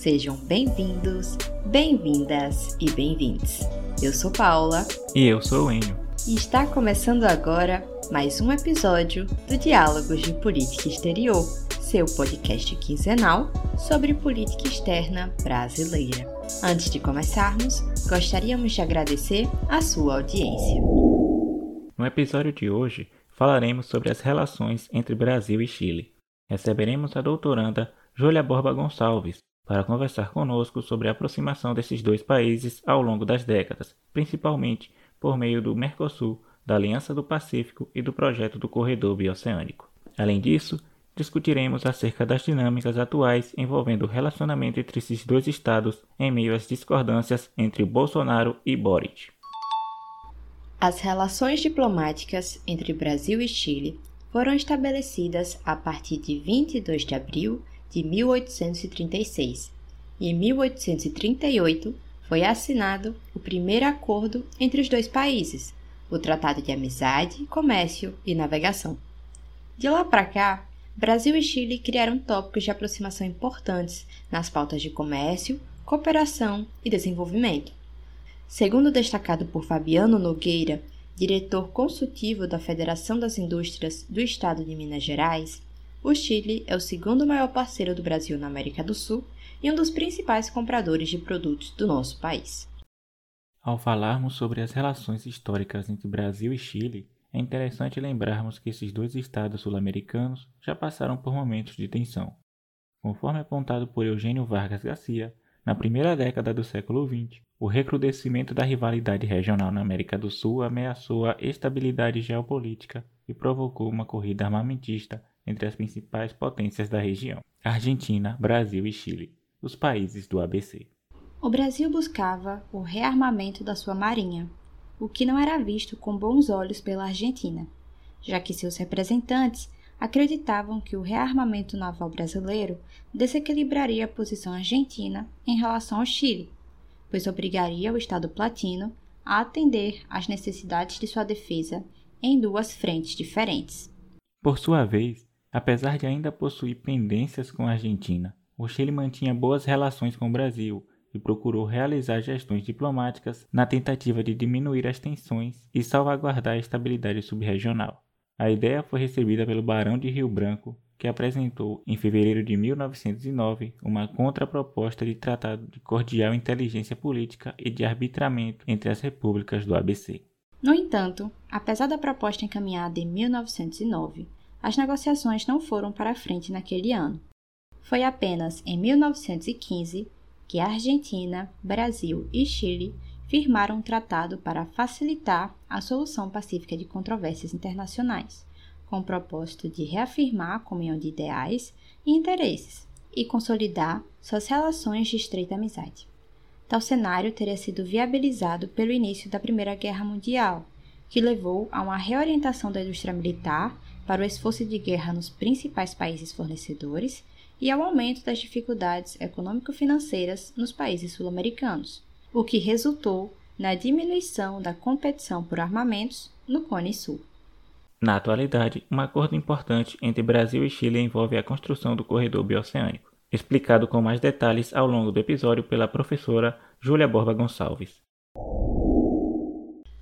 Sejam bem-vindos, bem-vindas e bem-vindos. Eu sou Paula. E eu sou o Enio. E está começando agora mais um episódio do Diálogos de Política Exterior, seu podcast quinzenal sobre política externa brasileira. Antes de começarmos, gostaríamos de agradecer a sua audiência. No episódio de hoje, falaremos sobre as relações entre Brasil e Chile. Receberemos a doutoranda Júlia Borba Gonçalves para conversar conosco sobre a aproximação desses dois países ao longo das décadas, principalmente por meio do Mercosul, da Aliança do Pacífico e do projeto do Corredor Bioceânico. Além disso, discutiremos acerca das dinâmicas atuais envolvendo o relacionamento entre esses dois estados em meio às discordâncias entre Bolsonaro e Boric. As relações diplomáticas entre Brasil e Chile foram estabelecidas a partir de 22 de abril de 1836 e em 1838 foi assinado o primeiro acordo entre os dois países, o Tratado de Amizade, Comércio e Navegação. De lá para cá, Brasil e Chile criaram tópicos de aproximação importantes nas pautas de comércio, cooperação e desenvolvimento. Segundo destacado por Fabiano Nogueira, diretor consultivo da Federação das Indústrias do Estado de Minas Gerais, o Chile é o segundo maior parceiro do Brasil na América do Sul e um dos principais compradores de produtos do nosso país. Ao falarmos sobre as relações históricas entre Brasil e Chile, é interessante lembrarmos que esses dois estados sul-americanos já passaram por momentos de tensão. Conforme apontado por Eugênio Vargas Garcia, na primeira década do século XX, o recrudescimento da rivalidade regional na América do Sul ameaçou a estabilidade geopolítica e provocou uma corrida armamentista entre as principais potências da região: Argentina, Brasil e Chile, os países do ABC. O Brasil buscava o rearmamento da sua marinha, o que não era visto com bons olhos pela Argentina, já que seus representantes acreditavam que o rearmamento naval brasileiro desequilibraria a posição argentina em relação ao Chile, pois obrigaria o Estado platino a atender às necessidades de sua defesa em duas frentes diferentes. Por sua vez, apesar de ainda possuir pendências com a Argentina, o Chile mantinha boas relações com o Brasil e procurou realizar gestões diplomáticas na tentativa de diminuir as tensões e salvaguardar a estabilidade subregional. A ideia foi recebida pelo Barão de Rio Branco, que apresentou em fevereiro de 1909 uma contraproposta de tratado de cordial inteligência política e de arbitramento entre as repúblicas do ABC. No entanto, apesar da proposta encaminhada em 1909, as negociações não foram para frente naquele ano. Foi apenas em 1915 que Argentina, Brasil e Chile firmaram um tratado para facilitar a solução pacífica de controvérsias internacionais, com o propósito de reafirmar a comunhão de ideais e interesses e consolidar suas relações de estreita amizade. Tal cenário teria sido viabilizado pelo início da Primeira Guerra Mundial, que levou a uma reorientação da indústria militar para o esforço de guerra nos principais países fornecedores e ao aumento das dificuldades econômico-financeiras nos países sul-americanos o que resultou na diminuição da competição por armamentos no Cone Sul. Na atualidade, um acordo importante entre Brasil e Chile envolve a construção do corredor bioceânico, explicado com mais detalhes ao longo do episódio pela professora Júlia Borba Gonçalves.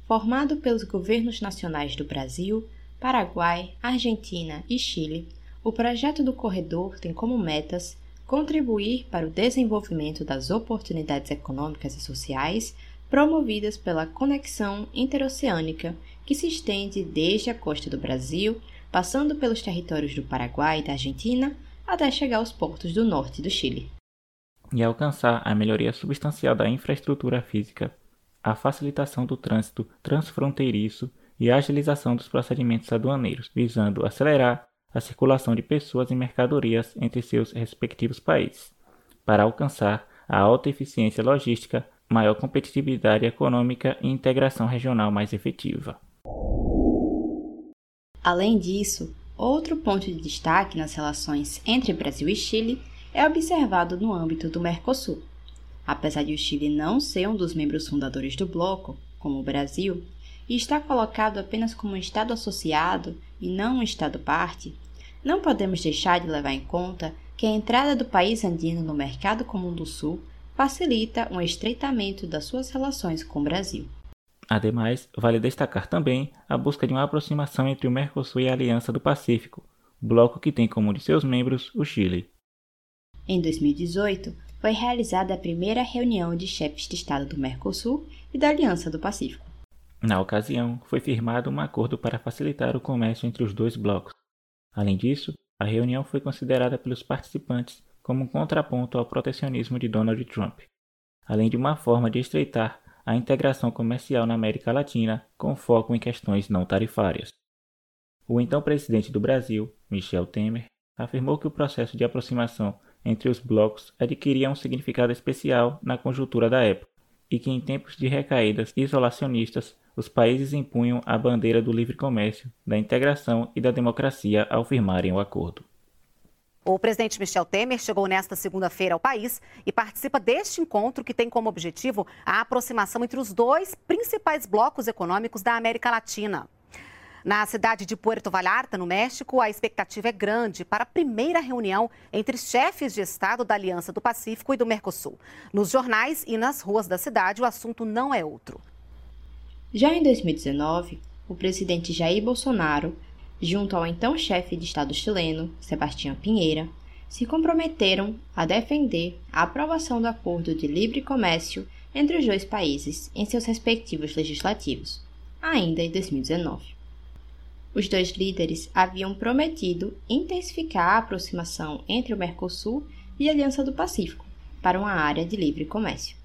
Formado pelos governos nacionais do Brasil, Paraguai, Argentina e Chile, o projeto do corredor tem como metas contribuir para o desenvolvimento das oportunidades econômicas e sociais promovidas pela conexão interoceânica que se estende desde a costa do Brasil, passando pelos territórios do Paraguai e da Argentina, até chegar aos portos do norte do Chile. E alcançar a melhoria substancial da infraestrutura física, a facilitação do trânsito transfronteiriço e a agilização dos procedimentos aduaneiros, visando acelerar a circulação de pessoas e mercadorias entre seus respectivos países, para alcançar a alta eficiência logística, maior competitividade econômica e integração regional mais efetiva. Além disso, outro ponto de destaque nas relações entre Brasil e Chile é observado no âmbito do Mercosul. Apesar de o Chile não ser um dos membros fundadores do bloco, como o Brasil, e está colocado apenas como um Estado associado e não um Estado parte, não podemos deixar de levar em conta que a entrada do país andino no mercado comum do Sul facilita um estreitamento das suas relações com o Brasil. Ademais, vale destacar também a busca de uma aproximação entre o Mercosul e a Aliança do Pacífico, bloco que tem como um de seus membros o Chile. Em 2018, foi realizada a primeira reunião de chefes de Estado do Mercosul e da Aliança do Pacífico. Na ocasião, foi firmado um acordo para facilitar o comércio entre os dois blocos. Além disso, a reunião foi considerada pelos participantes como um contraponto ao protecionismo de Donald Trump, além de uma forma de estreitar a integração comercial na América Latina com foco em questões não tarifárias. O então presidente do Brasil, Michel Temer, afirmou que o processo de aproximação entre os blocos adquiria um significado especial na conjuntura da época e que em tempos de recaídas isolacionistas os países impunham a bandeira do livre comércio, da integração e da democracia ao firmarem o acordo. O presidente Michel Temer chegou nesta segunda-feira ao país e participa deste encontro que tem como objetivo a aproximação entre os dois principais blocos econômicos da América Latina. Na cidade de Puerto Vallarta, no México, a expectativa é grande para a primeira reunião entre chefes de Estado da Aliança do Pacífico e do Mercosul. Nos jornais e nas ruas da cidade, o assunto não é outro. Já em 2019, o presidente Jair Bolsonaro junto ao então chefe de Estado chileno, Sebastião Pinheira, se comprometeram a defender a aprovação do acordo de livre comércio entre os dois países em seus respectivos legislativos, ainda em 2019. Os dois líderes haviam prometido intensificar a aproximação entre o Mercosul e a Aliança do Pacífico para uma área de livre comércio.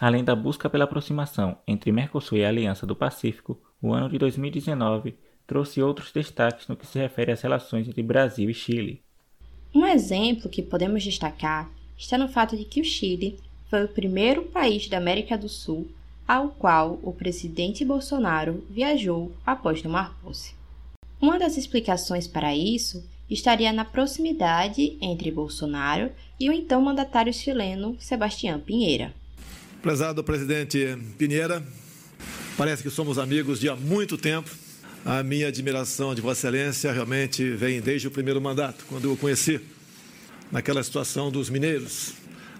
Além da busca pela aproximação entre Mercosul e a Aliança do Pacífico, o ano de 2019 trouxe outros destaques no que se refere às relações entre Brasil e Chile. Um exemplo que podemos destacar está no fato de que o Chile foi o primeiro país da América do Sul ao qual o presidente Bolsonaro viajou após tomar posse. Uma das explicações para isso estaria na proximidade entre Bolsonaro e o então mandatário chileno Sebastião Pinheira. Prezado presidente Pinheira, parece que somos amigos de há muito tempo a minha admiração de Vossa Excelência realmente vem desde o primeiro mandato, quando eu o conheci, naquela situação dos mineiros.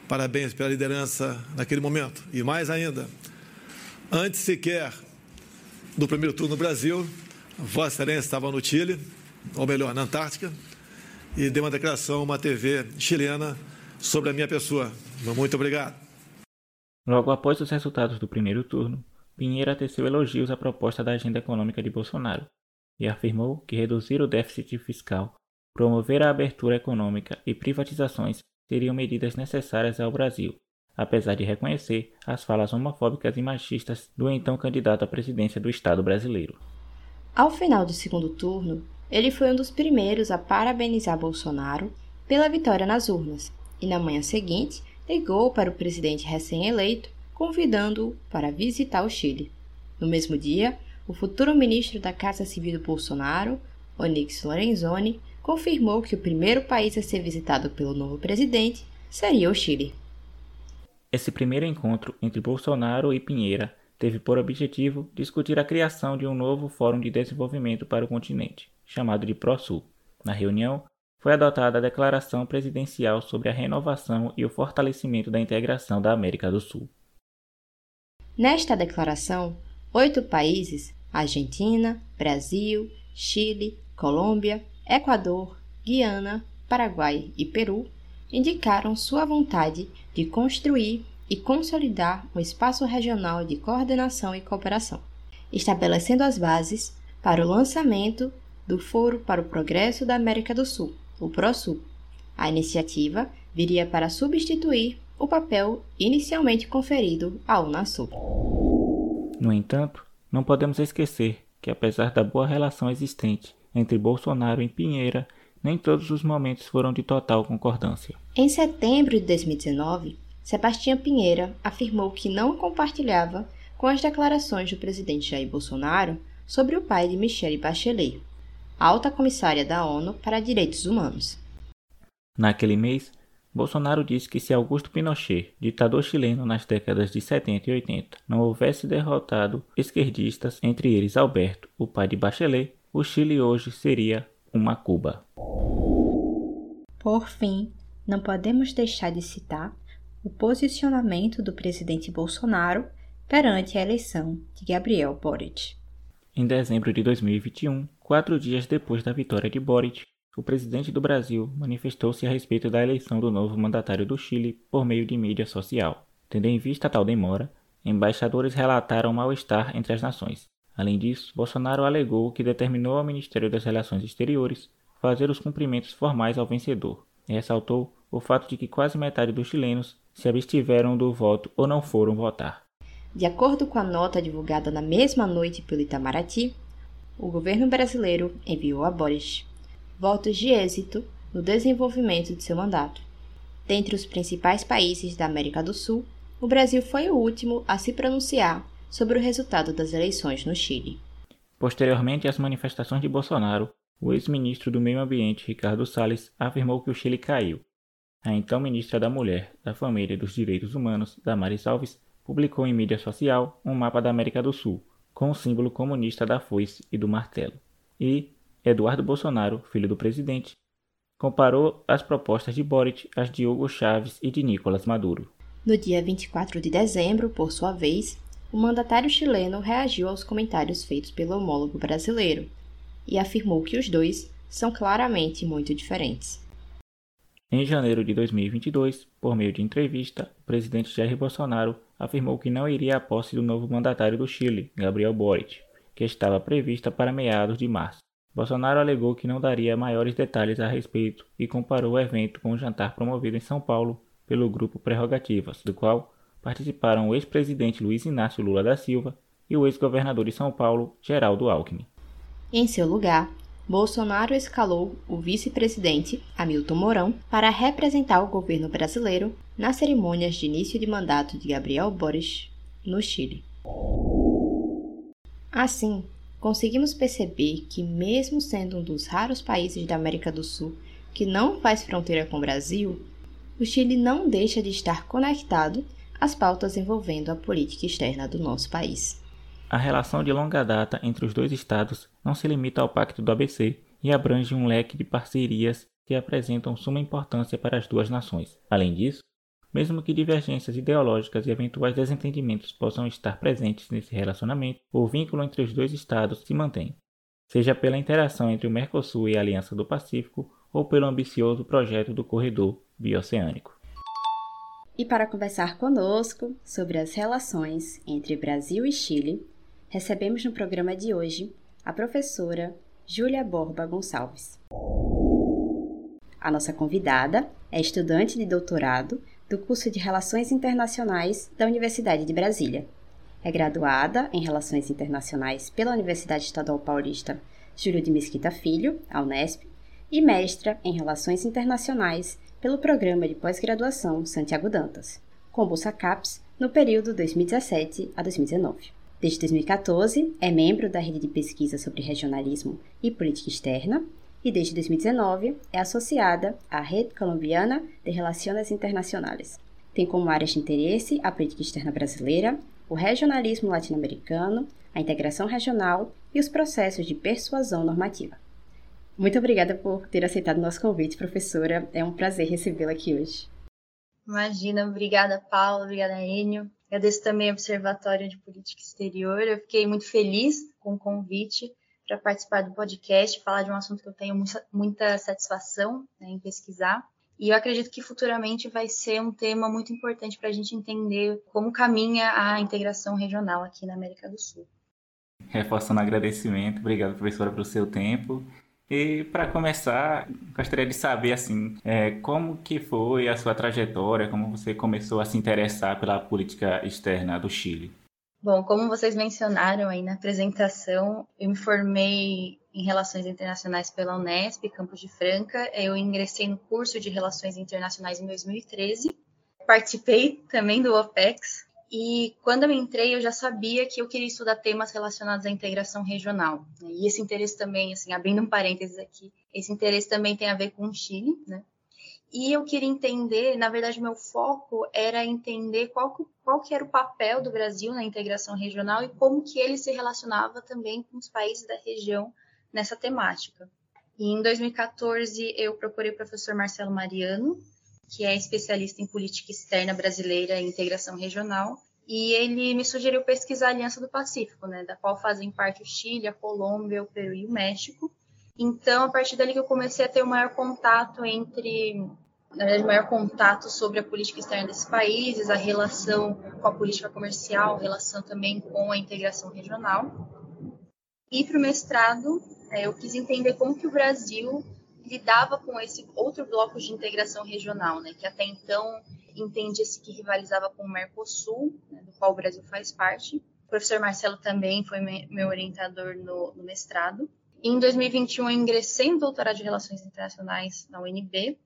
Parabéns pela liderança naquele momento. E mais ainda, antes sequer do primeiro turno no Brasil, Vossa Excelência estava no Chile, ou melhor, na Antártica, e deu uma declaração a uma TV chilena sobre a minha pessoa. Muito obrigado. Logo após os resultados do primeiro turno, Pinheira teceu elogios à proposta da agenda econômica de Bolsonaro e afirmou que reduzir o déficit fiscal, promover a abertura econômica e privatizações seriam medidas necessárias ao Brasil, apesar de reconhecer as falas homofóbicas e machistas do então candidato à presidência do Estado brasileiro. Ao final do segundo turno, ele foi um dos primeiros a parabenizar Bolsonaro pela vitória nas urnas e, na manhã seguinte, ligou para o presidente recém-eleito convidando-o para visitar o Chile. No mesmo dia, o futuro ministro da Casa Civil do Bolsonaro, Onyx Lorenzoni, confirmou que o primeiro país a ser visitado pelo novo presidente seria o Chile. Esse primeiro encontro entre Bolsonaro e Pinheira teve por objetivo discutir a criação de um novo Fórum de Desenvolvimento para o continente, chamado de ProSul. Na reunião, foi adotada a Declaração Presidencial sobre a Renovação e o Fortalecimento da Integração da América do Sul. Nesta declaração, oito países Argentina, Brasil, Chile, Colômbia, Equador, Guiana, Paraguai e Peru indicaram sua vontade de construir e consolidar um espaço regional de coordenação e cooperação, estabelecendo as bases para o lançamento do Foro para o Progresso da América do Sul, o PROSUL. A iniciativa viria para substituir o papel inicialmente conferido à Unasul. No entanto, não podemos esquecer que, apesar da boa relação existente entre Bolsonaro e Pinheira, nem todos os momentos foram de total concordância. Em setembro de 2019, Sebastião Pinheira afirmou que não compartilhava com as declarações do presidente Jair Bolsonaro sobre o pai de Michelle Bachelet, alta comissária da ONU para Direitos Humanos. Naquele mês, Bolsonaro disse que se Augusto Pinochet, ditador chileno nas décadas de 70 e 80, não houvesse derrotado esquerdistas, entre eles Alberto, o pai de Bachelet, o Chile hoje seria uma Cuba. Por fim, não podemos deixar de citar o posicionamento do presidente Bolsonaro perante a eleição de Gabriel Boric. Em dezembro de 2021, quatro dias depois da vitória de Boric, o presidente do Brasil manifestou-se a respeito da eleição do novo mandatário do Chile por meio de mídia social. Tendo em vista tal demora, embaixadores relataram mal-estar entre as nações. Além disso, Bolsonaro alegou que determinou ao Ministério das Relações Exteriores fazer os cumprimentos formais ao vencedor, e ressaltou o fato de que quase metade dos chilenos se abstiveram do voto ou não foram votar. De acordo com a nota divulgada na mesma noite pelo Itamaraty, o governo brasileiro enviou a Boris votos de êxito no desenvolvimento de seu mandato. Dentre os principais países da América do Sul, o Brasil foi o último a se pronunciar sobre o resultado das eleições no Chile. Posteriormente às manifestações de Bolsonaro, o ex-ministro do Meio Ambiente, Ricardo Salles, afirmou que o Chile caiu. A então ministra da Mulher, da Família e dos Direitos Humanos, Damares Alves, publicou em mídia social um mapa da América do Sul, com o símbolo comunista da foice e do martelo. E Eduardo Bolsonaro, filho do presidente, comparou as propostas de Boric às de Hugo Chávez e de Nicolás Maduro. No dia 24 de dezembro, por sua vez, o mandatário chileno reagiu aos comentários feitos pelo homólogo brasileiro e afirmou que os dois são claramente muito diferentes. Em janeiro de 2022, por meio de entrevista, o presidente Jair Bolsonaro afirmou que não iria à posse do novo mandatário do Chile, Gabriel Boric, que estava prevista para meados de março. Bolsonaro alegou que não daria maiores detalhes a respeito e comparou o evento com um jantar promovido em São Paulo pelo grupo Prerrogativas, do qual participaram o ex-presidente Luiz Inácio Lula da Silva e o ex-governador de São Paulo, Geraldo Alckmin. Em seu lugar, Bolsonaro escalou o vice-presidente, Hamilton Mourão, para representar o governo brasileiro nas cerimônias de início de mandato de Gabriel Boric no Chile. Assim, conseguimos perceber que, mesmo sendo um dos raros países da América do Sul que não faz fronteira com o Brasil, o Chile não deixa de estar conectado às pautas envolvendo a política externa do nosso país. A relação de longa data entre os dois estados não se limita ao Pacto do ABC e abrange um leque de parcerias que apresentam suma importância para as duas nações. Além disso, mesmo que divergências ideológicas e eventuais desentendimentos possam estar presentes nesse relacionamento, o vínculo entre os dois estados se mantém, seja pela interação entre o Mercosul e a Aliança do Pacífico ou pelo ambicioso projeto do corredor bioceânico. E para conversar conosco sobre as relações entre Brasil e Chile, recebemos no programa de hoje a professora Júlia Borba Gonçalves. A nossa convidada é estudante de doutorado do curso de Relações Internacionais da Universidade de Brasília. É graduada em Relações Internacionais pela Universidade Estadual Paulista Júlio de Mesquita Filho, a Unesp, e mestra em Relações Internacionais pelo Programa de Pós-Graduação Santiago Dantas, com bolsa CAPES no período 2017 a 2019. Desde 2014, é membro da rede de pesquisa sobre regionalismo e política externa e desde 2019 é associada à Rede Colombiana de Relações Internacionais. Tem como áreas de interesse a política externa brasileira, o regionalismo latino-americano, a integração regional e os processos de persuasão normativa. Muito obrigada por ter aceitado nosso convite, professora. É um prazer recebê-la aqui hoje. Imagina, obrigada, Paula, obrigada, Enio. Agradeço também ao Observatório de Política Exterior. Eu fiquei muito feliz com o convite para participar do podcast, falar de um assunto que eu tenho muita, satisfação né, em pesquisar. E eu acredito que futuramente vai ser um tema muito importante para a gente entender como caminha a integração regional aqui na América do Sul. Reforçando o agradecimento, obrigado, professora, pelo seu tempo. E para começar, gostaria de saber assim, é, como que foi a sua trajetória, como você começou a se interessar pela política externa do Chile. Bom, como vocês mencionaram aí na apresentação, eu me formei em Relações Internacionais pela Unesp, Campos de Franca. Eu ingressei no curso de Relações Internacionais em 2013. Participei também do OPEX. E quando eu entrei, eu já sabia que eu queria estudar temas relacionados à integração regional. E esse interesse também, assim, abrindo um parênteses aqui, esse interesse também tem a ver com o Chile, né? E eu queria entender, na verdade, meu foco era entender qual, qual que era o papel do Brasil na integração regional e como que ele se relacionava também com os países da região nessa temática. E em 2014 eu procurei o professor Marcelo Mariano, que é especialista em política externa brasileira e integração regional, e ele me sugeriu pesquisar a Aliança do Pacífico, né, da qual fazem parte o Chile, a Colômbia, o Peru e o México. Então, a partir dali que eu comecei a ter o maior contato entre, na verdade, maior contato sobre a política externa desses países, a relação com a política comercial, relação também com a integração regional. E para o mestrado, é, eu quis entender como que o Brasil lidava com esse outro bloco de integração regional, né, que até então entendia-se que rivalizava com o Mercosul, né, do qual o Brasil faz parte. O professor Marcelo também foi meu orientador no, no mestrado. E em 2021 eu ingressei no doutorado de Relações Internacionais na UNB,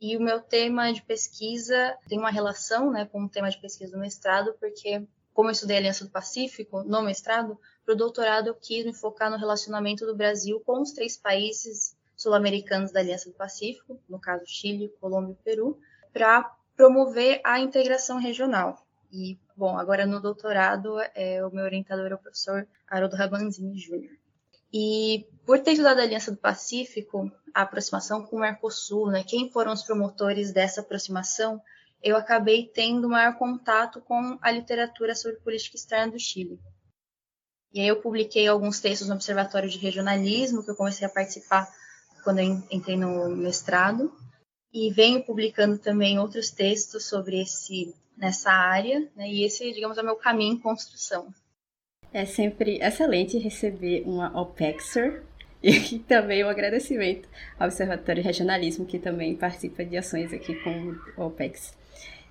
e o meu tema de pesquisa tem uma relação né, com o tema de pesquisa do mestrado, porque, como eu estudei Aliança do Pacífico no mestrado, para o doutorado eu quis me focar no relacionamento do Brasil com os três países sul-americanos da Aliança do Pacífico, no caso Chile, Colômbia e Peru, para promover a integração regional. E, bom, agora no doutorado, é, o meu orientador é o professor Haroldo Rabanzini Júnior. E por ter estudado a Aliança do Pacífico, a aproximação com o Mercosul, né, quem foram os promotores dessa aproximação, eu acabei tendo maior contato com a literatura sobre política externa do Chile. E aí eu publiquei alguns textos no Observatório de Regionalismo, que eu comecei a participar quando eu entrei no mestrado, e venho publicando também outros textos sobre esse nessa área, né, e esse, digamos, é o meu caminho em construção. É sempre excelente receber uma OPEXer e também um agradecimento ao Observatório Regionalismo, que também participa de ações aqui com o OPEX.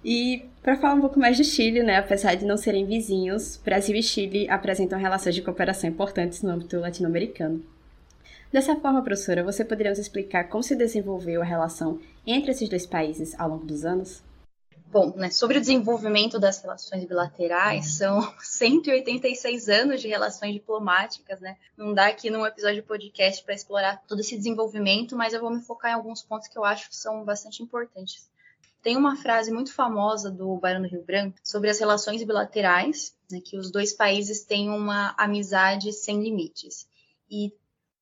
E para falar um pouco mais de Chile, né, apesar de não serem vizinhos, Brasil e Chile apresentam relações de cooperação importantes no âmbito latino-americano. Dessa forma, professora, você poderia nos explicar como se desenvolveu a relação entre esses dois países ao longo dos anos? Bom, né, sobre o desenvolvimento das relações bilaterais, são 186 anos de relações diplomáticas, né? Não dá aqui num episódio de podcast para explorar todo esse desenvolvimento, mas eu vou me focar em alguns pontos que eu acho que são bastante importantes. Tem uma frase muito famosa do Barão do Rio Branco sobre as relações bilaterais, né, que os dois países têm uma amizade sem limites. E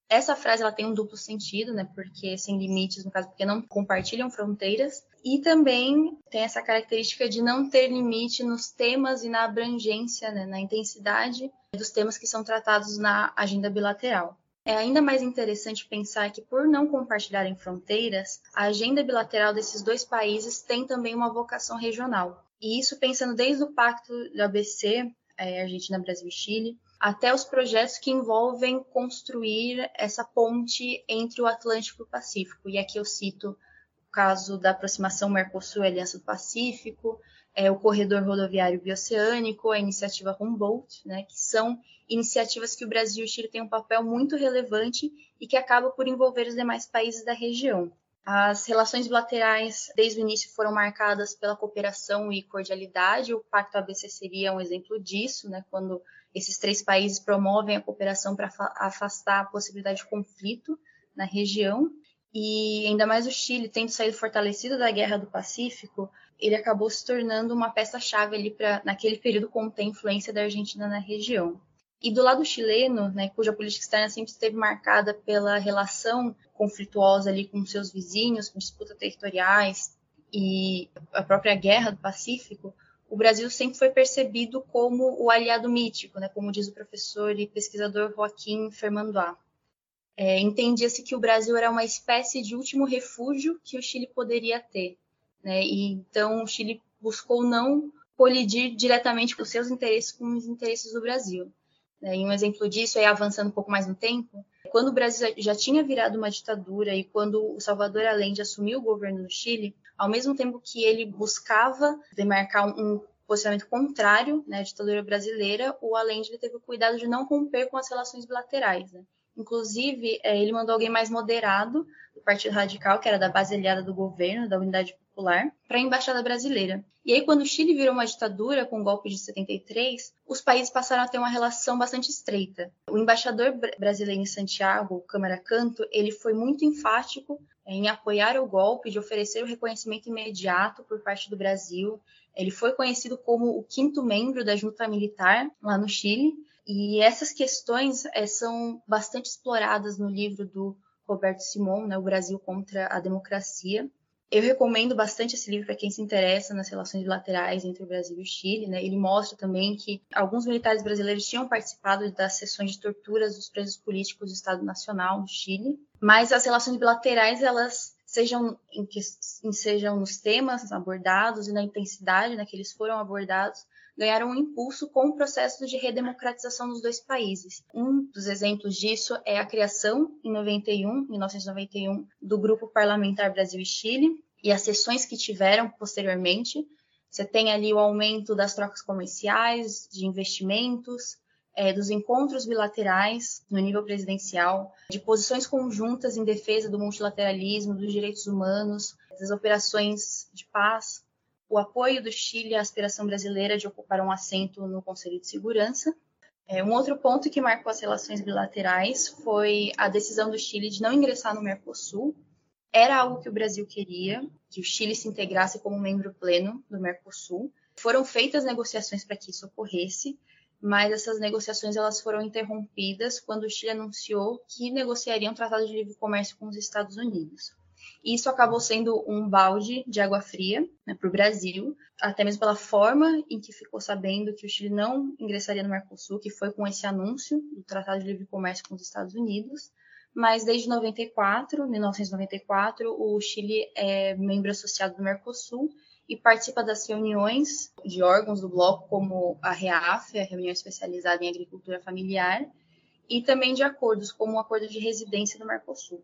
essa frase ela tem um duplo sentido, né? Porque sem limites, no caso, porque não compartilham fronteiras. E também tem essa característica de não ter limite nos temas e na abrangência, né, na intensidade dos temas que são tratados na agenda bilateral. É ainda mais interessante pensar que, por não compartilharem fronteiras, a agenda bilateral desses dois países tem também uma vocação regional. E isso pensando desde o Pacto do ABC, é, Argentina, Brasil e Chile, até os projetos que envolvem construir essa ponte entre o Atlântico e o Pacífico. E aqui eu cito o caso da aproximação Mercosul-Aliança do Pacífico, é, o corredor rodoviário bioceânico, a iniciativa Humboldt, né, que são iniciativas que o Brasil e o Chile têm um papel muito relevante e que acabam por envolver os demais países da região. As relações bilaterais, desde o início, foram marcadas pela cooperação e cordialidade. O Pacto ABC seria um exemplo disso, né, quando esses três países promovem a cooperação para afastar a possibilidade de conflito na região. E ainda mais o Chile, tendo saído fortalecido da Guerra do Pacífico, ele acabou se tornando uma peça-chave ali para naquele período conter influência da Argentina na região. E do lado chileno, né, cuja política externa sempre esteve marcada pela relação conflituosa ali com seus vizinhos, disputas territoriais e a própria guerra do Pacífico, o Brasil sempre foi percebido como o aliado mítico, né, como diz o professor e pesquisador Joaquim Fermandois. É, Entendia-se que o Brasil era uma espécie de último refúgio que o Chile poderia ter, né? E então o Chile buscou não colidir diretamente com seus interesses com os interesses do Brasil. Né? E um exemplo disso é avançando um pouco mais no tempo, quando o Brasil já tinha virado uma ditadura e quando o Salvador Allende assumiu o governo no Chile, ao mesmo tempo que ele buscava demarcar um posicionamento contrário né, à ditadura brasileira, o Allende teve o cuidado de não romper com as relações bilaterais. Né? Inclusive, é, ele mandou alguém mais moderado, do Partido Radical, que era da base aliada do governo, da Unidade Popular, para a Embaixada Brasileira. E aí, quando o Chile virou uma ditadura com o golpe de 73, os países passaram a ter uma relação bastante estreita. O embaixador brasileiro em Santiago, Câmara Canto, ele foi muito enfático em apoiar o golpe, de oferecer o reconhecimento imediato por parte do Brasil. Ele foi conhecido como o quinto membro da junta militar lá no Chile, e essas questões é, são bastante exploradas no livro do Roberto Simon, né, O Brasil contra a Democracia. Eu recomendo bastante esse livro para quem se interessa nas relações bilaterais entre o Brasil e o Chile. Né? Ele mostra também que alguns militares brasileiros tinham participado das sessões de torturas dos presos políticos do Estado Nacional do Chile, mas as relações bilaterais elas sejam em que sejam nos temas abordados e na intensidade né, que eles foram abordados, ganharam um impulso com o processo de redemocratização dos dois países. Um dos exemplos disso é a criação, em 91, 1991, do Grupo Parlamentar Brasil e Chile, e as sessões que tiveram posteriormente. Você tem ali o aumento das trocas comerciais, de investimentos, é, dos encontros bilaterais no nível presidencial, de posições conjuntas em defesa do multilateralismo, dos direitos humanos, das operações de paz, o apoio do Chile à aspiração brasileira de ocupar um assento no Conselho de Segurança. É, um outro ponto que marcou as relações bilaterais foi a decisão do Chile de não ingressar no Mercosul. Era algo que o Brasil queria, que o Chile se integrasse como membro pleno do Mercosul. Foram feitas negociações para que isso ocorresse, mas essas negociações elas foram interrompidas quando o Chile anunciou que negociaria um tratado de livre comércio com os Estados Unidos. Isso acabou sendo um balde de água fria né, para o Brasil, até mesmo pela forma em que ficou sabendo que o Chile não ingressaria no Mercosul, que foi com esse anúncio do Tratado de Livre Comércio com os Estados Unidos. Mas desde 94, 1994, o Chile é membro associado do Mercosul e participa das reuniões de órgãos do bloco, como a REAF, a reunião especializada em agricultura familiar, e também de acordos, como o acordo de residência do Mercosul.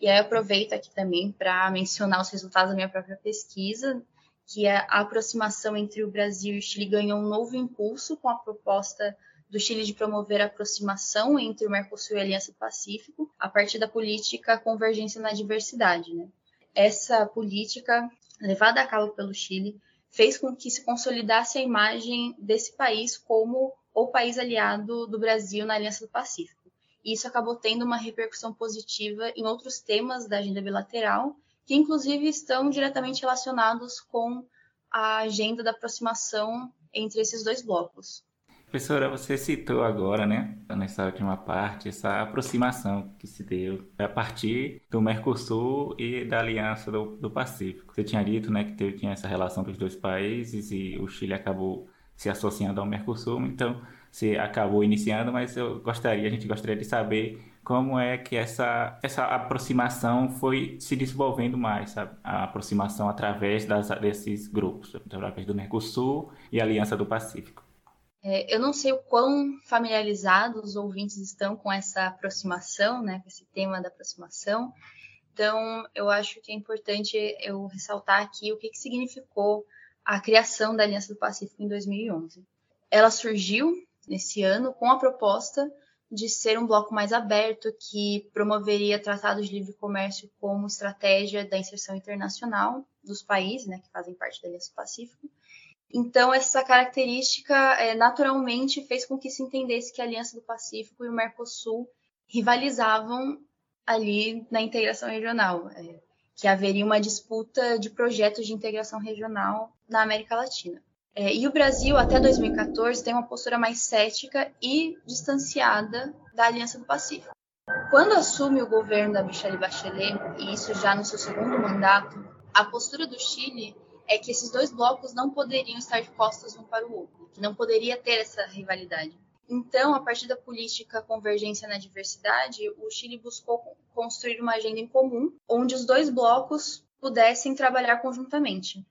E aí aproveito aqui também para mencionar os resultados da minha própria pesquisa, que é a aproximação entre o Brasil e o Chile ganhou um novo impulso com a proposta do Chile de promover a aproximação entre o Mercosul e a Aliança do Pacífico a partir da política Convergência na Diversidade. Né? Essa política, levada a cabo pelo Chile, fez com que se consolidasse a imagem desse país como o país aliado do Brasil na Aliança do Pacífico e isso acabou tendo uma repercussão positiva em outros temas da agenda bilateral, que inclusive estão diretamente relacionados com a agenda da aproximação entre esses dois blocos. Professora, você citou agora, né, nessa última parte, essa aproximação que se deu a partir do Mercosul e da Aliança do, do Pacífico. Você tinha dito, né, que teve, tinha essa relação dos dois países e o Chile acabou se associando ao Mercosul, então você acabou iniciando, mas eu gostaria, a gente gostaria de saber como é que essa, essa aproximação foi se desenvolvendo mais, sabe? A aproximação através das, desses grupos, através do Mercosul e Aliança do Pacífico. É, eu não sei o quão familiarizados os ouvintes estão com essa aproximação, né, com esse tema da aproximação. Então, eu acho que é importante eu ressaltar aqui o que, que significou a criação da Aliança do Pacífico em 2011. Ela surgiu nesse ano com a proposta de ser um bloco mais aberto que promoveria tratados de livre comércio como estratégia da inserção internacional dos países, né, que fazem parte da Aliança Pacífico. Então, essa característica é, naturalmente fez com que se entendesse que a Aliança do Pacífico e o Mercosul rivalizavam ali na integração regional, é, que haveria uma disputa de projetos de integração regional na América Latina. É, e o Brasil, até 2014, tem uma postura mais cética e distanciada da Aliança do Pacífico. Quando assume o governo da Michelle Bachelet, e isso já no seu segundo mandato, a postura do Chile é que esses dois blocos não poderiam estar de costas um para o outro, que não poderia ter essa rivalidade. Então, a partir da política Convergência na Diversidade, o Chile buscou construir uma agenda em comum, onde os dois blocos pudessem trabalhar conjuntamente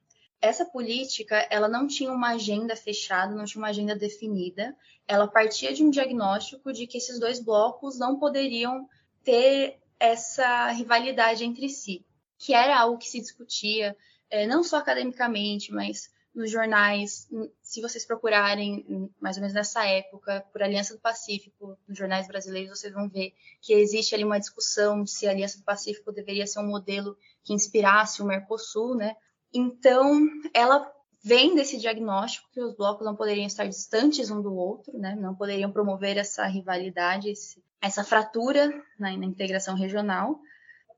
essa política ela não tinha uma agenda fechada, não tinha uma agenda definida. Ela partia de um diagnóstico de que esses dois blocos não poderiam ter essa rivalidade entre si, que era algo que se discutia é, não só academicamente, mas nos jornais. Se vocês procurarem, mais ou menos nessa época, por Aliança do Pacífico, nos jornais brasileiros, vocês vão ver que existe ali uma discussão se a Aliança do Pacífico deveria ser um modelo que inspirasse o Mercosul, né? Então, ela vem desse diagnóstico que os blocos não poderiam estar distantes um do outro, né? não poderiam promover essa rivalidade, essa fratura né, na integração regional.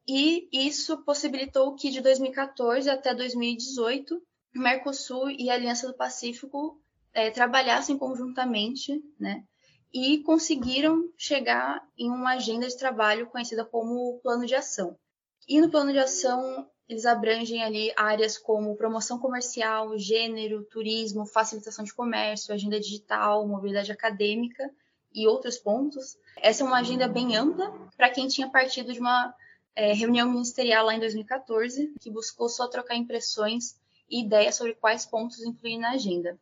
E isso possibilitou que de 2014 até 2018, o Mercosul e a Aliança do Pacífico é, trabalhassem conjuntamente, né? e conseguiram chegar em uma agenda de trabalho conhecida como plano de ação. E no plano de ação, eles abrangem ali áreas como promoção comercial, gênero, turismo, facilitação de comércio, agenda digital, mobilidade acadêmica e outros pontos. Essa é uma agenda bem ampla para quem tinha partido de uma é, reunião ministerial lá em 2014, que buscou só trocar impressões e ideias sobre quais pontos incluir na agenda.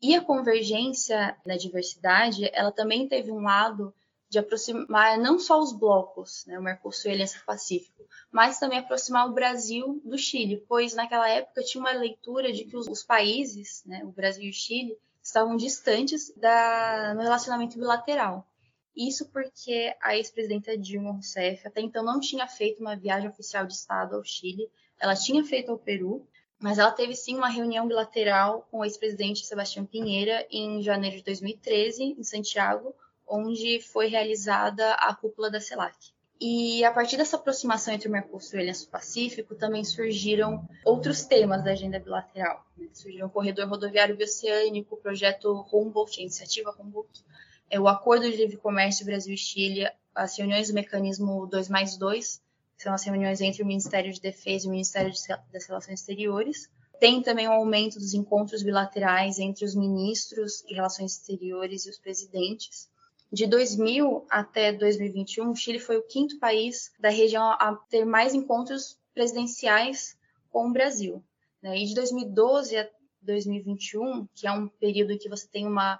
E a convergência na diversidade, ela também teve um lado de aproximar não só os blocos, né, o Mercosul e a Aliança Pacífico, mas também aproximar o Brasil do Chile, pois naquela época tinha uma leitura de que os, os países, né, o Brasil e o Chile, estavam distantes da, no relacionamento bilateral. Isso porque a ex-presidenta Dilma Rousseff até então não tinha feito uma viagem oficial de Estado ao Chile, ela tinha feito ao Peru, mas ela teve sim uma reunião bilateral com o ex-presidente Sebastião Pinheira em janeiro de 2013, em Santiago, onde foi realizada a cúpula da CELAC. E a partir dessa aproximação entre o Mercosul e a Aliança Pacífico, também surgiram outros temas da agenda bilateral. Né? Surgiram o Corredor Rodoviário Bioceânico, o projeto Humboldt, a iniciativa Humboldt, é o Acordo de Livre Comércio Brasil e Chile, as reuniões do mecanismo 2 mais 2, que são as reuniões entre o Ministério de Defesa e o Ministério das Relações Exteriores. Tem também o um aumento dos encontros bilaterais entre os ministros de Relações Exteriores e os presidentes. De 2000 até 2021, o Chile foi o quinto país da região a ter mais encontros presidenciais com o Brasil. Né? E de 2012 a 2021, que é um período em que você tem uma,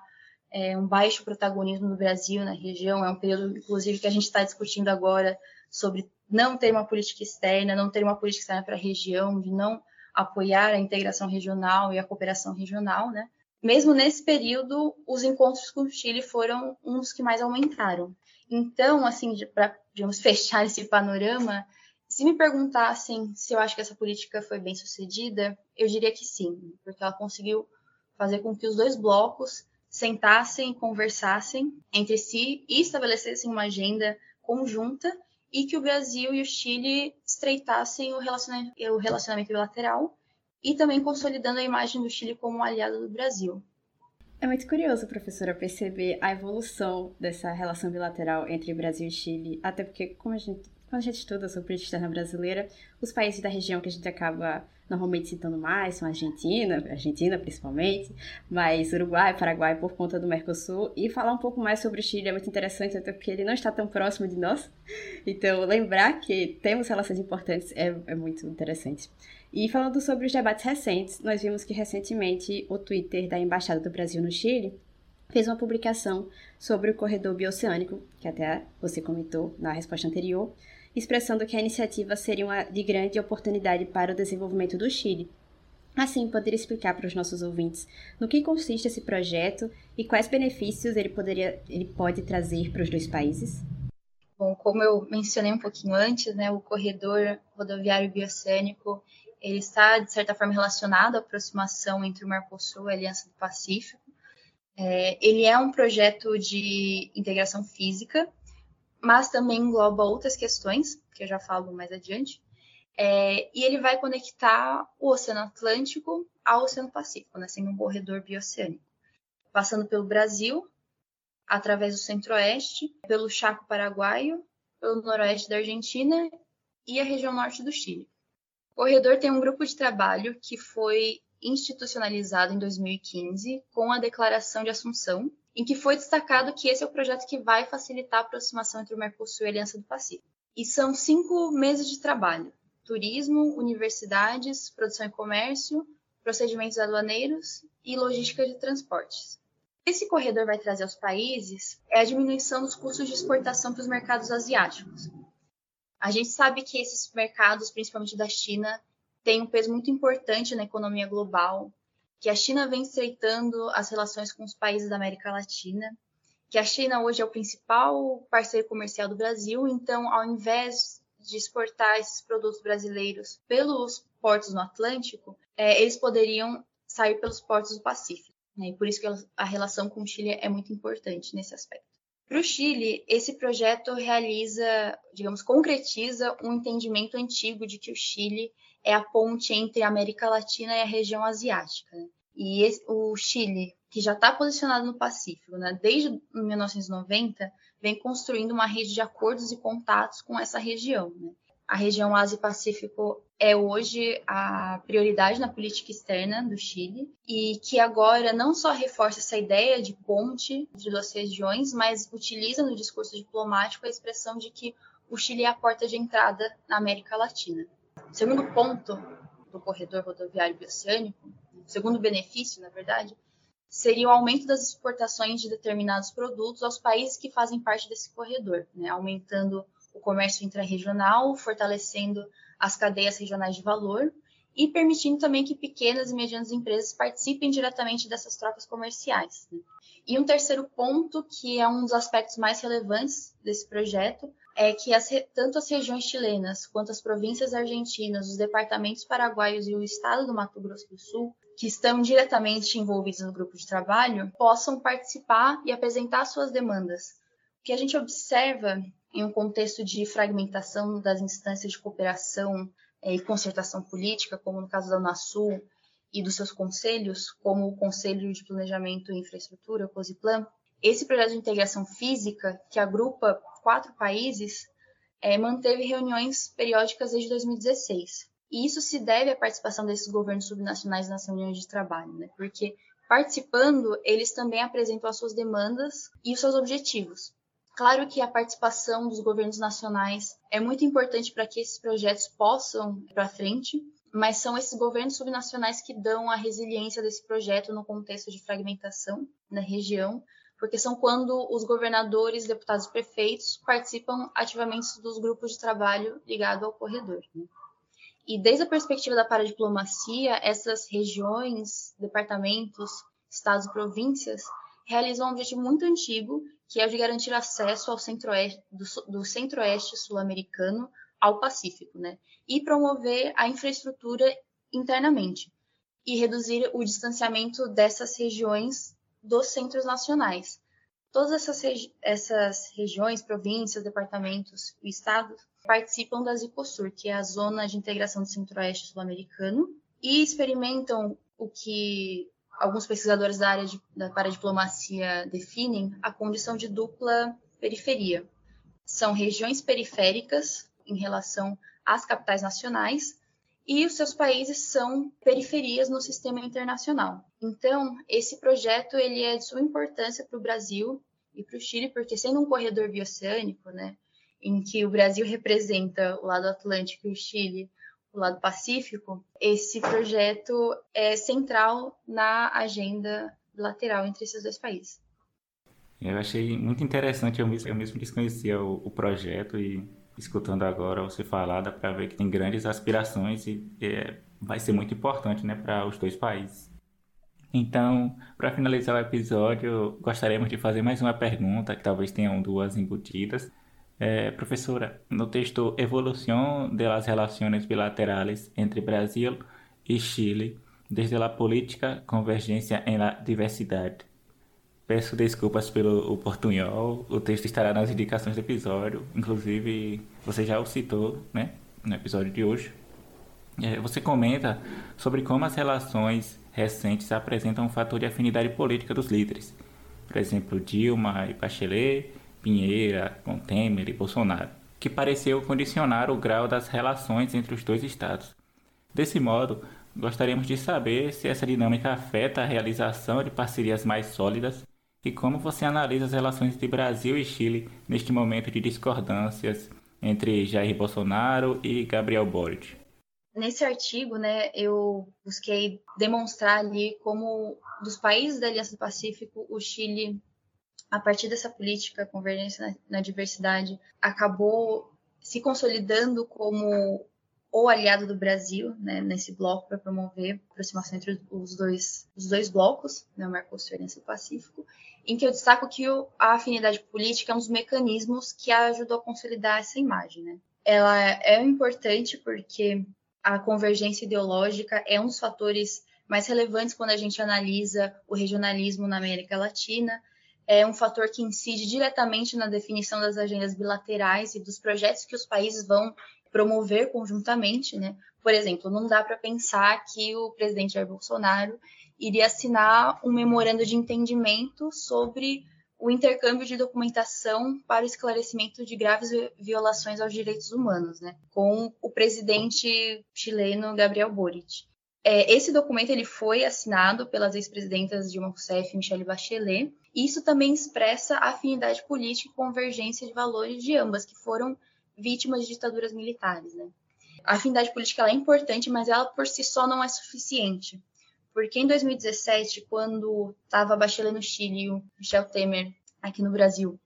é, um baixo protagonismo do Brasil na região, é um período, inclusive, que a gente está discutindo agora sobre não ter uma política externa, não ter uma política externa para a região, de não apoiar a integração regional e a cooperação regional, né? Mesmo nesse período, os encontros com o Chile foram dos que mais aumentaram. Então, assim, para digamos fechar esse panorama, se me perguntassem se eu acho que essa política foi bem sucedida, eu diria que sim, porque ela conseguiu fazer com que os dois blocos sentassem, conversassem entre si e estabelecessem uma agenda conjunta e que o Brasil e o Chile estreitassem o relacionamento, o relacionamento bilateral e também consolidando a imagem do Chile como um aliado do Brasil. É muito curioso, professora, perceber a evolução dessa relação bilateral entre Brasil e Chile, até porque, como a gente, quando a gente estuda sobre política externa brasileira, os países da região que a gente acaba normalmente citando mais são a Argentina, Argentina principalmente, mas Uruguai, Paraguai por conta do Mercosul. E falar um pouco mais sobre o Chile é muito interessante, até porque ele não está tão próximo de nós. Então, lembrar que temos relações importantes é, é muito interessante. E falando sobre os debates recentes, nós vimos que recentemente o Twitter da Embaixada do Brasil no Chile fez uma publicação sobre o corredor bioceânico, que até você comentou na resposta anterior, expressando que a iniciativa seria uma de grande oportunidade para o desenvolvimento do Chile. Assim, poderia explicar para os nossos ouvintes no que consiste esse projeto e quais benefícios ele, poderia, ele pode trazer para os dois países? Bom, como eu mencionei um pouquinho antes, né, o corredor rodoviário bioceânico ele está, de certa forma, relacionado à aproximação entre o Mercosul e a Aliança do Pacífico. É, ele é um projeto de integração física mas também engloba outras questões, que eu já falo mais adiante. É, e ele vai conectar o Oceano Atlântico ao Oceano Pacífico, né, sendo um corredor bioceânico, passando pelo Brasil, através do Centro-Oeste, pelo Chaco Paraguaio, pelo Noroeste da Argentina e a região norte do Chile. O corredor tem um grupo de trabalho que foi institucionalizado em 2015 com a Declaração de Assunção, em que foi destacado que esse é o projeto que vai facilitar a aproximação entre o Mercosul e a Aliança do Pacífico. E são cinco meses de trabalho: turismo, universidades, produção e comércio, procedimentos aduaneiros e logística de transportes. Esse corredor vai trazer aos países é a diminuição dos custos de exportação para os mercados asiáticos. A gente sabe que esses mercados, principalmente da China, têm um peso muito importante na economia global, que a China vem estreitando as relações com os países da América Latina, que a China hoje é o principal parceiro comercial do Brasil, então, ao invés de exportar esses produtos brasileiros pelos portos no Atlântico, é, eles poderiam sair pelos portos do Pacífico. Né? E por isso que a relação com o Chile é muito importante nesse aspecto. Para o Chile, esse projeto realiza, digamos, concretiza um entendimento antigo de que o Chile é a ponte entre a América Latina e a região asiática. Né? E esse, o Chile, que já está posicionado no Pacífico, né? desde 1990, vem construindo uma rede de acordos e contatos com essa região. Né? A região Ásia-Pacífico é hoje a prioridade na política externa do Chile e que agora não só reforça essa ideia de ponte entre duas regiões, mas utiliza no discurso diplomático a expressão de que o Chile é a porta de entrada na América Latina. O segundo ponto do corredor rodoviário bioceânico, o segundo benefício, na verdade, seria o aumento das exportações de determinados produtos aos países que fazem parte desse corredor, né? aumentando o comércio intrarregional, fortalecendo as cadeias regionais de valor e permitindo também que pequenas e medianas empresas participem diretamente dessas trocas comerciais. Né? E um terceiro ponto, que é um dos aspectos mais relevantes desse projeto, é que as, tanto as regiões chilenas quanto as províncias argentinas, os departamentos paraguaios e o estado do Mato Grosso do Sul, que estão diretamente envolvidos no grupo de trabalho, possam participar e apresentar suas demandas. O que a gente observa em um contexto de fragmentação das instâncias de cooperação é, e concertação política, como no caso da Unasul e dos seus conselhos, como o Conselho de Planejamento e Infraestrutura, o COSIPLAN, esse projeto de integração física, que agrupa quatro países, é, manteve reuniões periódicas desde 2016. E isso se deve à participação desses governos subnacionais nas reuniões de trabalho, né? porque participando, eles também apresentam as suas demandas e os seus objetivos. Claro que a participação dos governos nacionais é muito importante para que esses projetos possam ir para frente, mas são esses governos subnacionais que dão a resiliência desse projeto no contexto de fragmentação na região porque são quando os governadores, deputados e prefeitos participam ativamente dos grupos de trabalho ligados ao corredor. Né? E desde a perspectiva da paradiplomacia, essas regiões, departamentos, estados províncias realizam um objetivo muito antigo, que é o de garantir acesso ao centro-oeste, do, do centro-oeste sul-americano ao Pacífico, né? E promover a infraestrutura internamente e reduzir o distanciamento dessas regiões dos centros nacionais. Todas essas, regi essas regiões, províncias, departamentos e estados participam da Zicosur, que é a Zona de Integração do Centro-Oeste Sul-Americano, e experimentam o que alguns pesquisadores da área de, da paradiplomacia definem a condição de dupla periferia. São regiões periféricas em relação às capitais nacionais, e os seus países são periferias no sistema internacional. Então, esse projeto ele é de suma importância para o Brasil e para o Chile, porque sendo um corredor bioceânico, né, em que o Brasil representa o lado Atlântico e o Chile o lado Pacífico, esse projeto é central na agenda bilateral entre esses dois países. Eu achei muito interessante, eu mesmo, eu mesmo desconhecia o, o projeto e escutando agora você falar, dá para ver que tem grandes aspirações e é, vai ser muito importante né, para os dois países. Então, para finalizar o episódio, gostaríamos de fazer mais uma pergunta, que talvez tenham duas embutidas. É, professora, no texto Evolução de las Relaciones Bilaterales entre Brasil e Chile, desde a política, convergência em la diversidade, Peço desculpas pelo portunhol. O texto estará nas indicações do episódio. Inclusive, você já o citou, né? No episódio de hoje. É, você comenta sobre como as relações recentes apresentam um fator de afinidade política dos líderes. Por exemplo, Dilma e Bachelet, Pinheira com Temer e Bolsonaro, que pareceu condicionar o grau das relações entre os dois estados. Desse modo, gostaríamos de saber se essa dinâmica afeta a realização de parcerias mais sólidas e como você analisa as relações entre Brasil e Chile neste momento de discordâncias entre Jair Bolsonaro e Gabriel Boric. Nesse artigo, né, eu busquei demonstrar ali como dos países da Aliança do Pacífico, o Chile, a partir dessa política convergência na, na diversidade, acabou se consolidando como o aliado do Brasil né, nesse bloco para promover a aproximação entre os dois, os dois blocos, né, o Mercosul e do Pacífico, em que eu destaco que a afinidade política é um dos mecanismos que ajudou a consolidar essa imagem. Né? Ela é importante porque a convergência ideológica é um dos fatores mais relevantes quando a gente analisa o regionalismo na América Latina. É um fator que incide diretamente na definição das agendas bilaterais e dos projetos que os países vão promover conjuntamente, né? Por exemplo, não dá para pensar que o presidente Jair Bolsonaro iria assinar um memorando de entendimento sobre o intercâmbio de documentação para o esclarecimento de graves violações aos direitos humanos, né, com o presidente chileno Gabriel Boric. É, esse documento ele foi assinado pelas ex-presidentas Dilma Rousseff e Michelle Bachelet. Isso também expressa a afinidade política e convergência de valores de ambas, que foram vítimas de ditaduras militares. Né? A afinidade política é importante, mas ela por si só não é suficiente. Porque em 2017, quando estava Bachelet no Chile e o Michel Temer aqui no Brasil,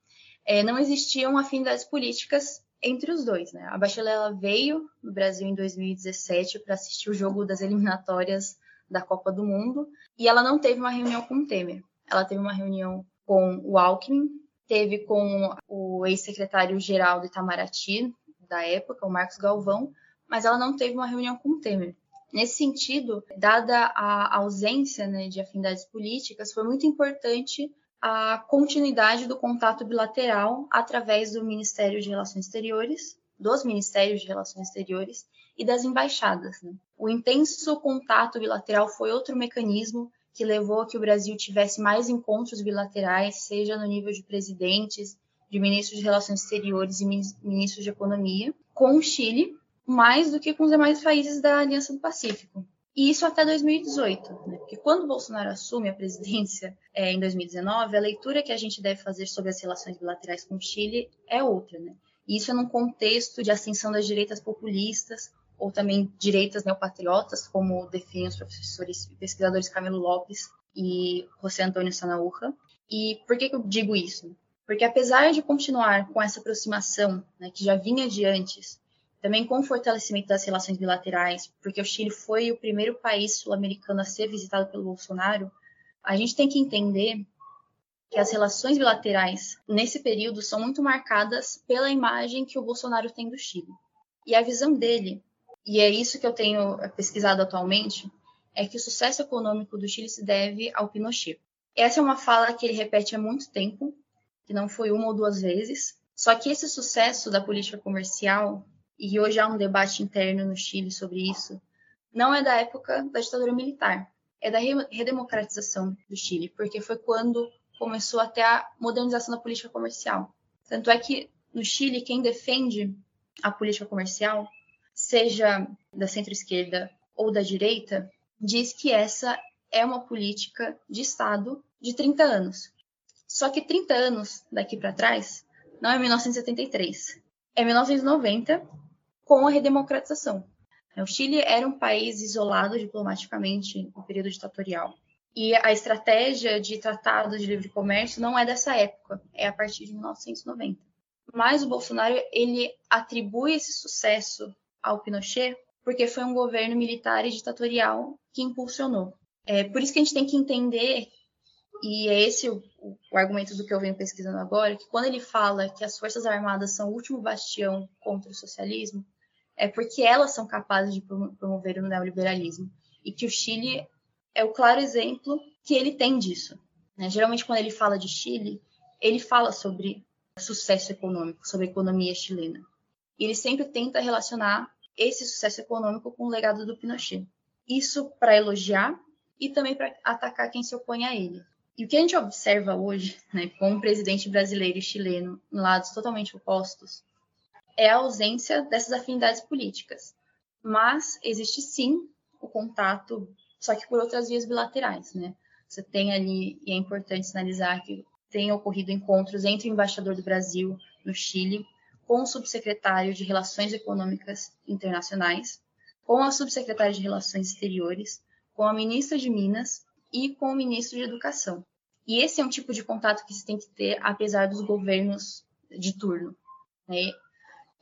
é, não existiam afinidades políticas entre os dois. Né? A Bachelet veio no Brasil em 2017 para assistir o jogo das eliminatórias da Copa do Mundo e ela não teve uma reunião com o Temer. Ela teve uma reunião com o Alckmin, teve com o ex-secretário-geral do Itamaraty da época, o Marcos Galvão, mas ela não teve uma reunião com o Temer. Nesse sentido, dada a ausência né, de afinidades políticas, foi muito importante a continuidade do contato bilateral através do Ministério de Relações Exteriores, dos Ministérios de Relações Exteriores e das embaixadas. Né? O intenso contato bilateral foi outro mecanismo que levou a que o Brasil tivesse mais encontros bilaterais, seja no nível de presidentes, de ministros de Relações Exteriores e ministros de Economia, com o Chile, mais do que com os demais países da Aliança do Pacífico. E isso até 2018, né? porque quando Bolsonaro assume a presidência é, em 2019, a leitura que a gente deve fazer sobre as relações bilaterais com o Chile é outra. Né? Isso é num contexto de ascensão das direitas populistas, ou também direitas neopatriotas, como definem os professores e pesquisadores Camilo Lopes e José Antônio Sanaúja. E por que, que eu digo isso? Porque apesar de continuar com essa aproximação né, que já vinha de antes também com o fortalecimento das relações bilaterais, porque o Chile foi o primeiro país sul-americano a ser visitado pelo Bolsonaro, a gente tem que entender que as relações bilaterais nesse período são muito marcadas pela imagem que o Bolsonaro tem do Chile. E a visão dele, e é isso que eu tenho pesquisado atualmente, é que o sucesso econômico do Chile se deve ao Pinochet. Essa é uma fala que ele repete há muito tempo, que não foi uma ou duas vezes. Só que esse sucesso da política comercial e hoje há um debate interno no Chile sobre isso, não é da época da ditadura militar, é da redemocratização do Chile, porque foi quando começou até a modernização da política comercial. Tanto é que no Chile, quem defende a política comercial, seja da centro-esquerda ou da direita, diz que essa é uma política de Estado de 30 anos. Só que 30 anos daqui para trás não é 1973, é 1990 com a redemocratização. O Chile era um país isolado diplomaticamente no período ditatorial. E a estratégia de tratado de livre comércio não é dessa época, é a partir de 1990. Mas o Bolsonaro ele atribui esse sucesso ao Pinochet porque foi um governo militar e ditatorial que impulsionou. É por isso que a gente tem que entender e é esse o, o, argumento do que eu venho pesquisando agora, que quando ele fala que as forças armadas são o último bastião contra o socialismo, é porque elas são capazes de promover o neoliberalismo. E que o Chile é o claro exemplo que ele tem disso. Né? Geralmente, quando ele fala de Chile, ele fala sobre sucesso econômico, sobre a economia chilena. E ele sempre tenta relacionar esse sucesso econômico com o legado do Pinochet. Isso para elogiar e também para atacar quem se opõe a ele. E o que a gente observa hoje, né, com um presidente brasileiro e chileno em lados totalmente opostos, é a ausência dessas afinidades políticas. Mas existe sim o contato, só que por outras vias bilaterais, né? Você tem ali, e é importante sinalizar que tem ocorrido encontros entre o embaixador do Brasil no Chile com o subsecretário de Relações Econômicas Internacionais, com a subsecretária de Relações Exteriores, com a ministra de Minas e com o ministro de Educação. E esse é um tipo de contato que se tem que ter, apesar dos governos de turno. Né?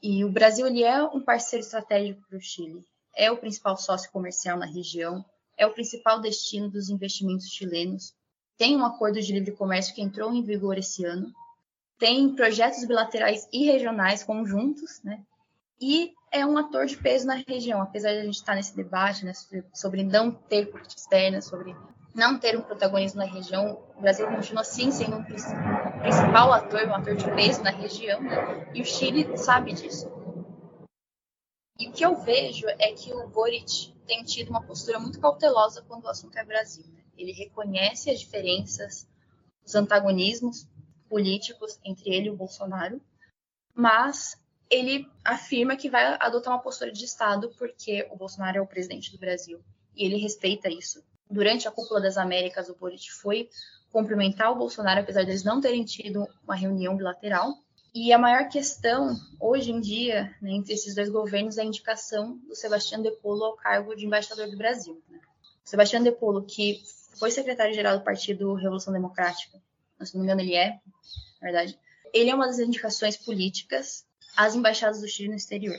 E o Brasil ele é um parceiro estratégico para o Chile, é o principal sócio comercial na região, é o principal destino dos investimentos chilenos, tem um acordo de livre comércio que entrou em vigor esse ano, tem projetos bilaterais e regionais conjuntos, né? E é um ator de peso na região, apesar de a gente estar nesse debate né, sobre não ter política externa, sobre não ter um protagonismo na região, o Brasil continua sim sendo um principal ator, um ator de peso na região, né? e o Chile sabe disso. E o que eu vejo é que o Boric tem tido uma postura muito cautelosa quando o assunto é Brasil. Né? Ele reconhece as diferenças, os antagonismos políticos entre ele e o Bolsonaro, mas ele afirma que vai adotar uma postura de Estado porque o Bolsonaro é o presidente do Brasil e ele respeita isso. Durante a Cúpula das Américas, o Boric foi cumprimentar o Bolsonaro, apesar deles não terem tido uma reunião bilateral. E a maior questão, hoje em dia, né, entre esses dois governos, é a indicação do Sebastião De Polo ao cargo de embaixador do Brasil. Né? Sebastião De Polo, que foi secretário-geral do Partido Revolução Democrática, se não me engano ele é, na verdade, ele é uma das indicações políticas às embaixadas do Chile no exterior.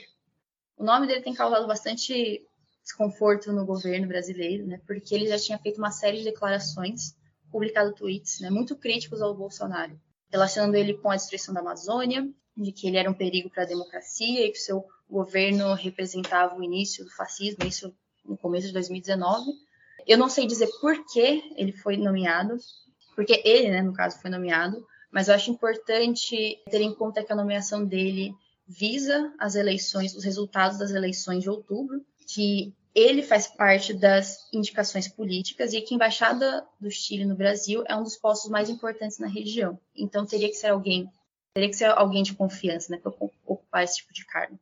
O nome dele tem causado bastante desconforto no governo brasileiro, né, porque ele já tinha feito uma série de declarações, publicado tweets, né, muito críticos ao Bolsonaro, relacionando ele com a destruição da Amazônia, de que ele era um perigo para a democracia e que seu governo representava o início do fascismo, isso no começo de 2019. Eu não sei dizer por que ele foi nomeado, porque ele, né, no caso, foi nomeado, mas eu acho importante ter em conta que a nomeação dele visa as eleições, os resultados das eleições de outubro, que ele faz parte das indicações políticas e que a embaixada do Chile no Brasil é um dos postos mais importantes na região. Então teria que ser alguém, teria que ser alguém de confiança, né, para ocupar esse tipo de cargo.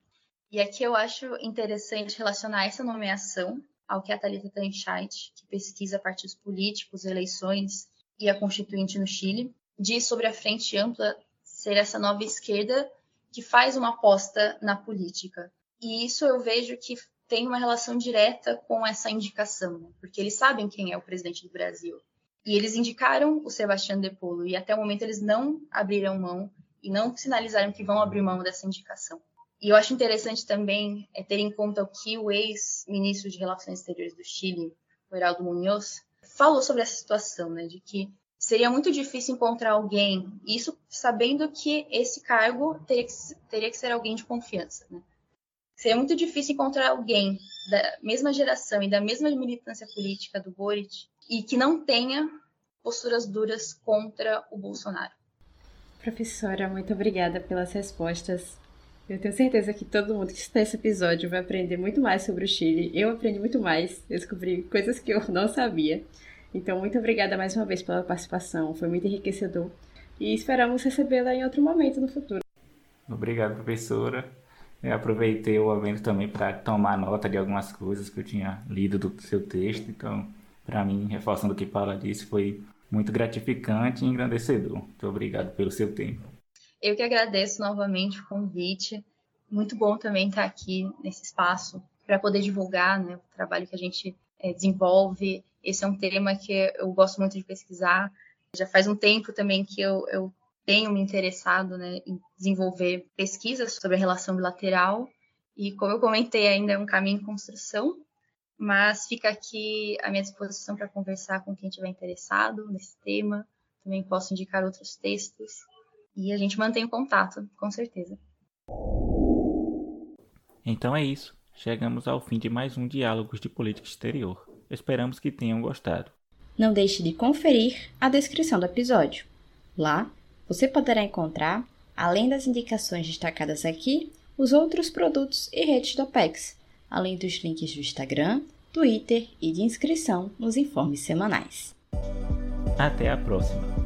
E aqui eu acho interessante relacionar essa nomeação ao que a Thalita Tanchait, que pesquisa partidos políticos, eleições e a Constituinte no Chile, diz sobre a Frente Ampla ser essa nova esquerda que faz uma aposta na política. E isso eu vejo que tem uma relação direta com essa indicação, né? porque eles sabem quem é o presidente do Brasil. E eles indicaram o Sebastião De Polo, e até o momento eles não abriram mão e não sinalizaram que vão abrir mão dessa indicação. E eu acho interessante também é, ter em conta o que o ex-ministro de Relações Exteriores do Chile, o Heraldo Munhoz, falou sobre essa situação, né, de que seria muito difícil encontrar alguém, isso sabendo que esse cargo teria que, teria que ser alguém de confiança. Né? Seria muito difícil encontrar alguém da mesma geração e da mesma militância política do Boric e que não tenha posturas duras contra o Bolsonaro. Professora, muito obrigada pelas respostas. Eu tenho certeza que todo mundo que está nesse episódio vai aprender muito mais sobre o Chile. Eu aprendi muito mais, descobri coisas que eu não sabia. Então, muito obrigada mais uma vez pela participação, foi muito enriquecedor e esperamos recebê-la em outro momento no futuro. Obrigado, professora. Eu aproveitei o evento também para tomar nota de algumas coisas que eu tinha lido do seu texto, então, para mim, reforçando o que Paula disse, foi muito gratificante e engrandecedor. Muito obrigado pelo seu tempo. Eu que agradeço novamente o convite. Muito bom também estar aqui nesse espaço para poder divulgar né, o trabalho que a gente é, desenvolve. Esse é um tema que eu gosto muito de pesquisar. Já faz um tempo também que eu, eu tenho me interessado né, em desenvolver pesquisas sobre a relação bilateral. E como eu comentei, ainda é um caminho em construção, mas fica aqui à minha disposição para conversar com quem estiver interessado nesse tema. Também posso indicar outros textos e a gente mantém o contato, com certeza. Então é isso. Chegamos ao fim de mais um Diálogos de Política Exterior. Esperamos que tenham gostado. Não deixe de conferir a descrição do episódio. Lá, você poderá encontrar, além das indicações destacadas aqui, os outros produtos e redes do Apex, além dos links do Instagram, Twitter e de inscrição nos informes semanais. Até a próxima!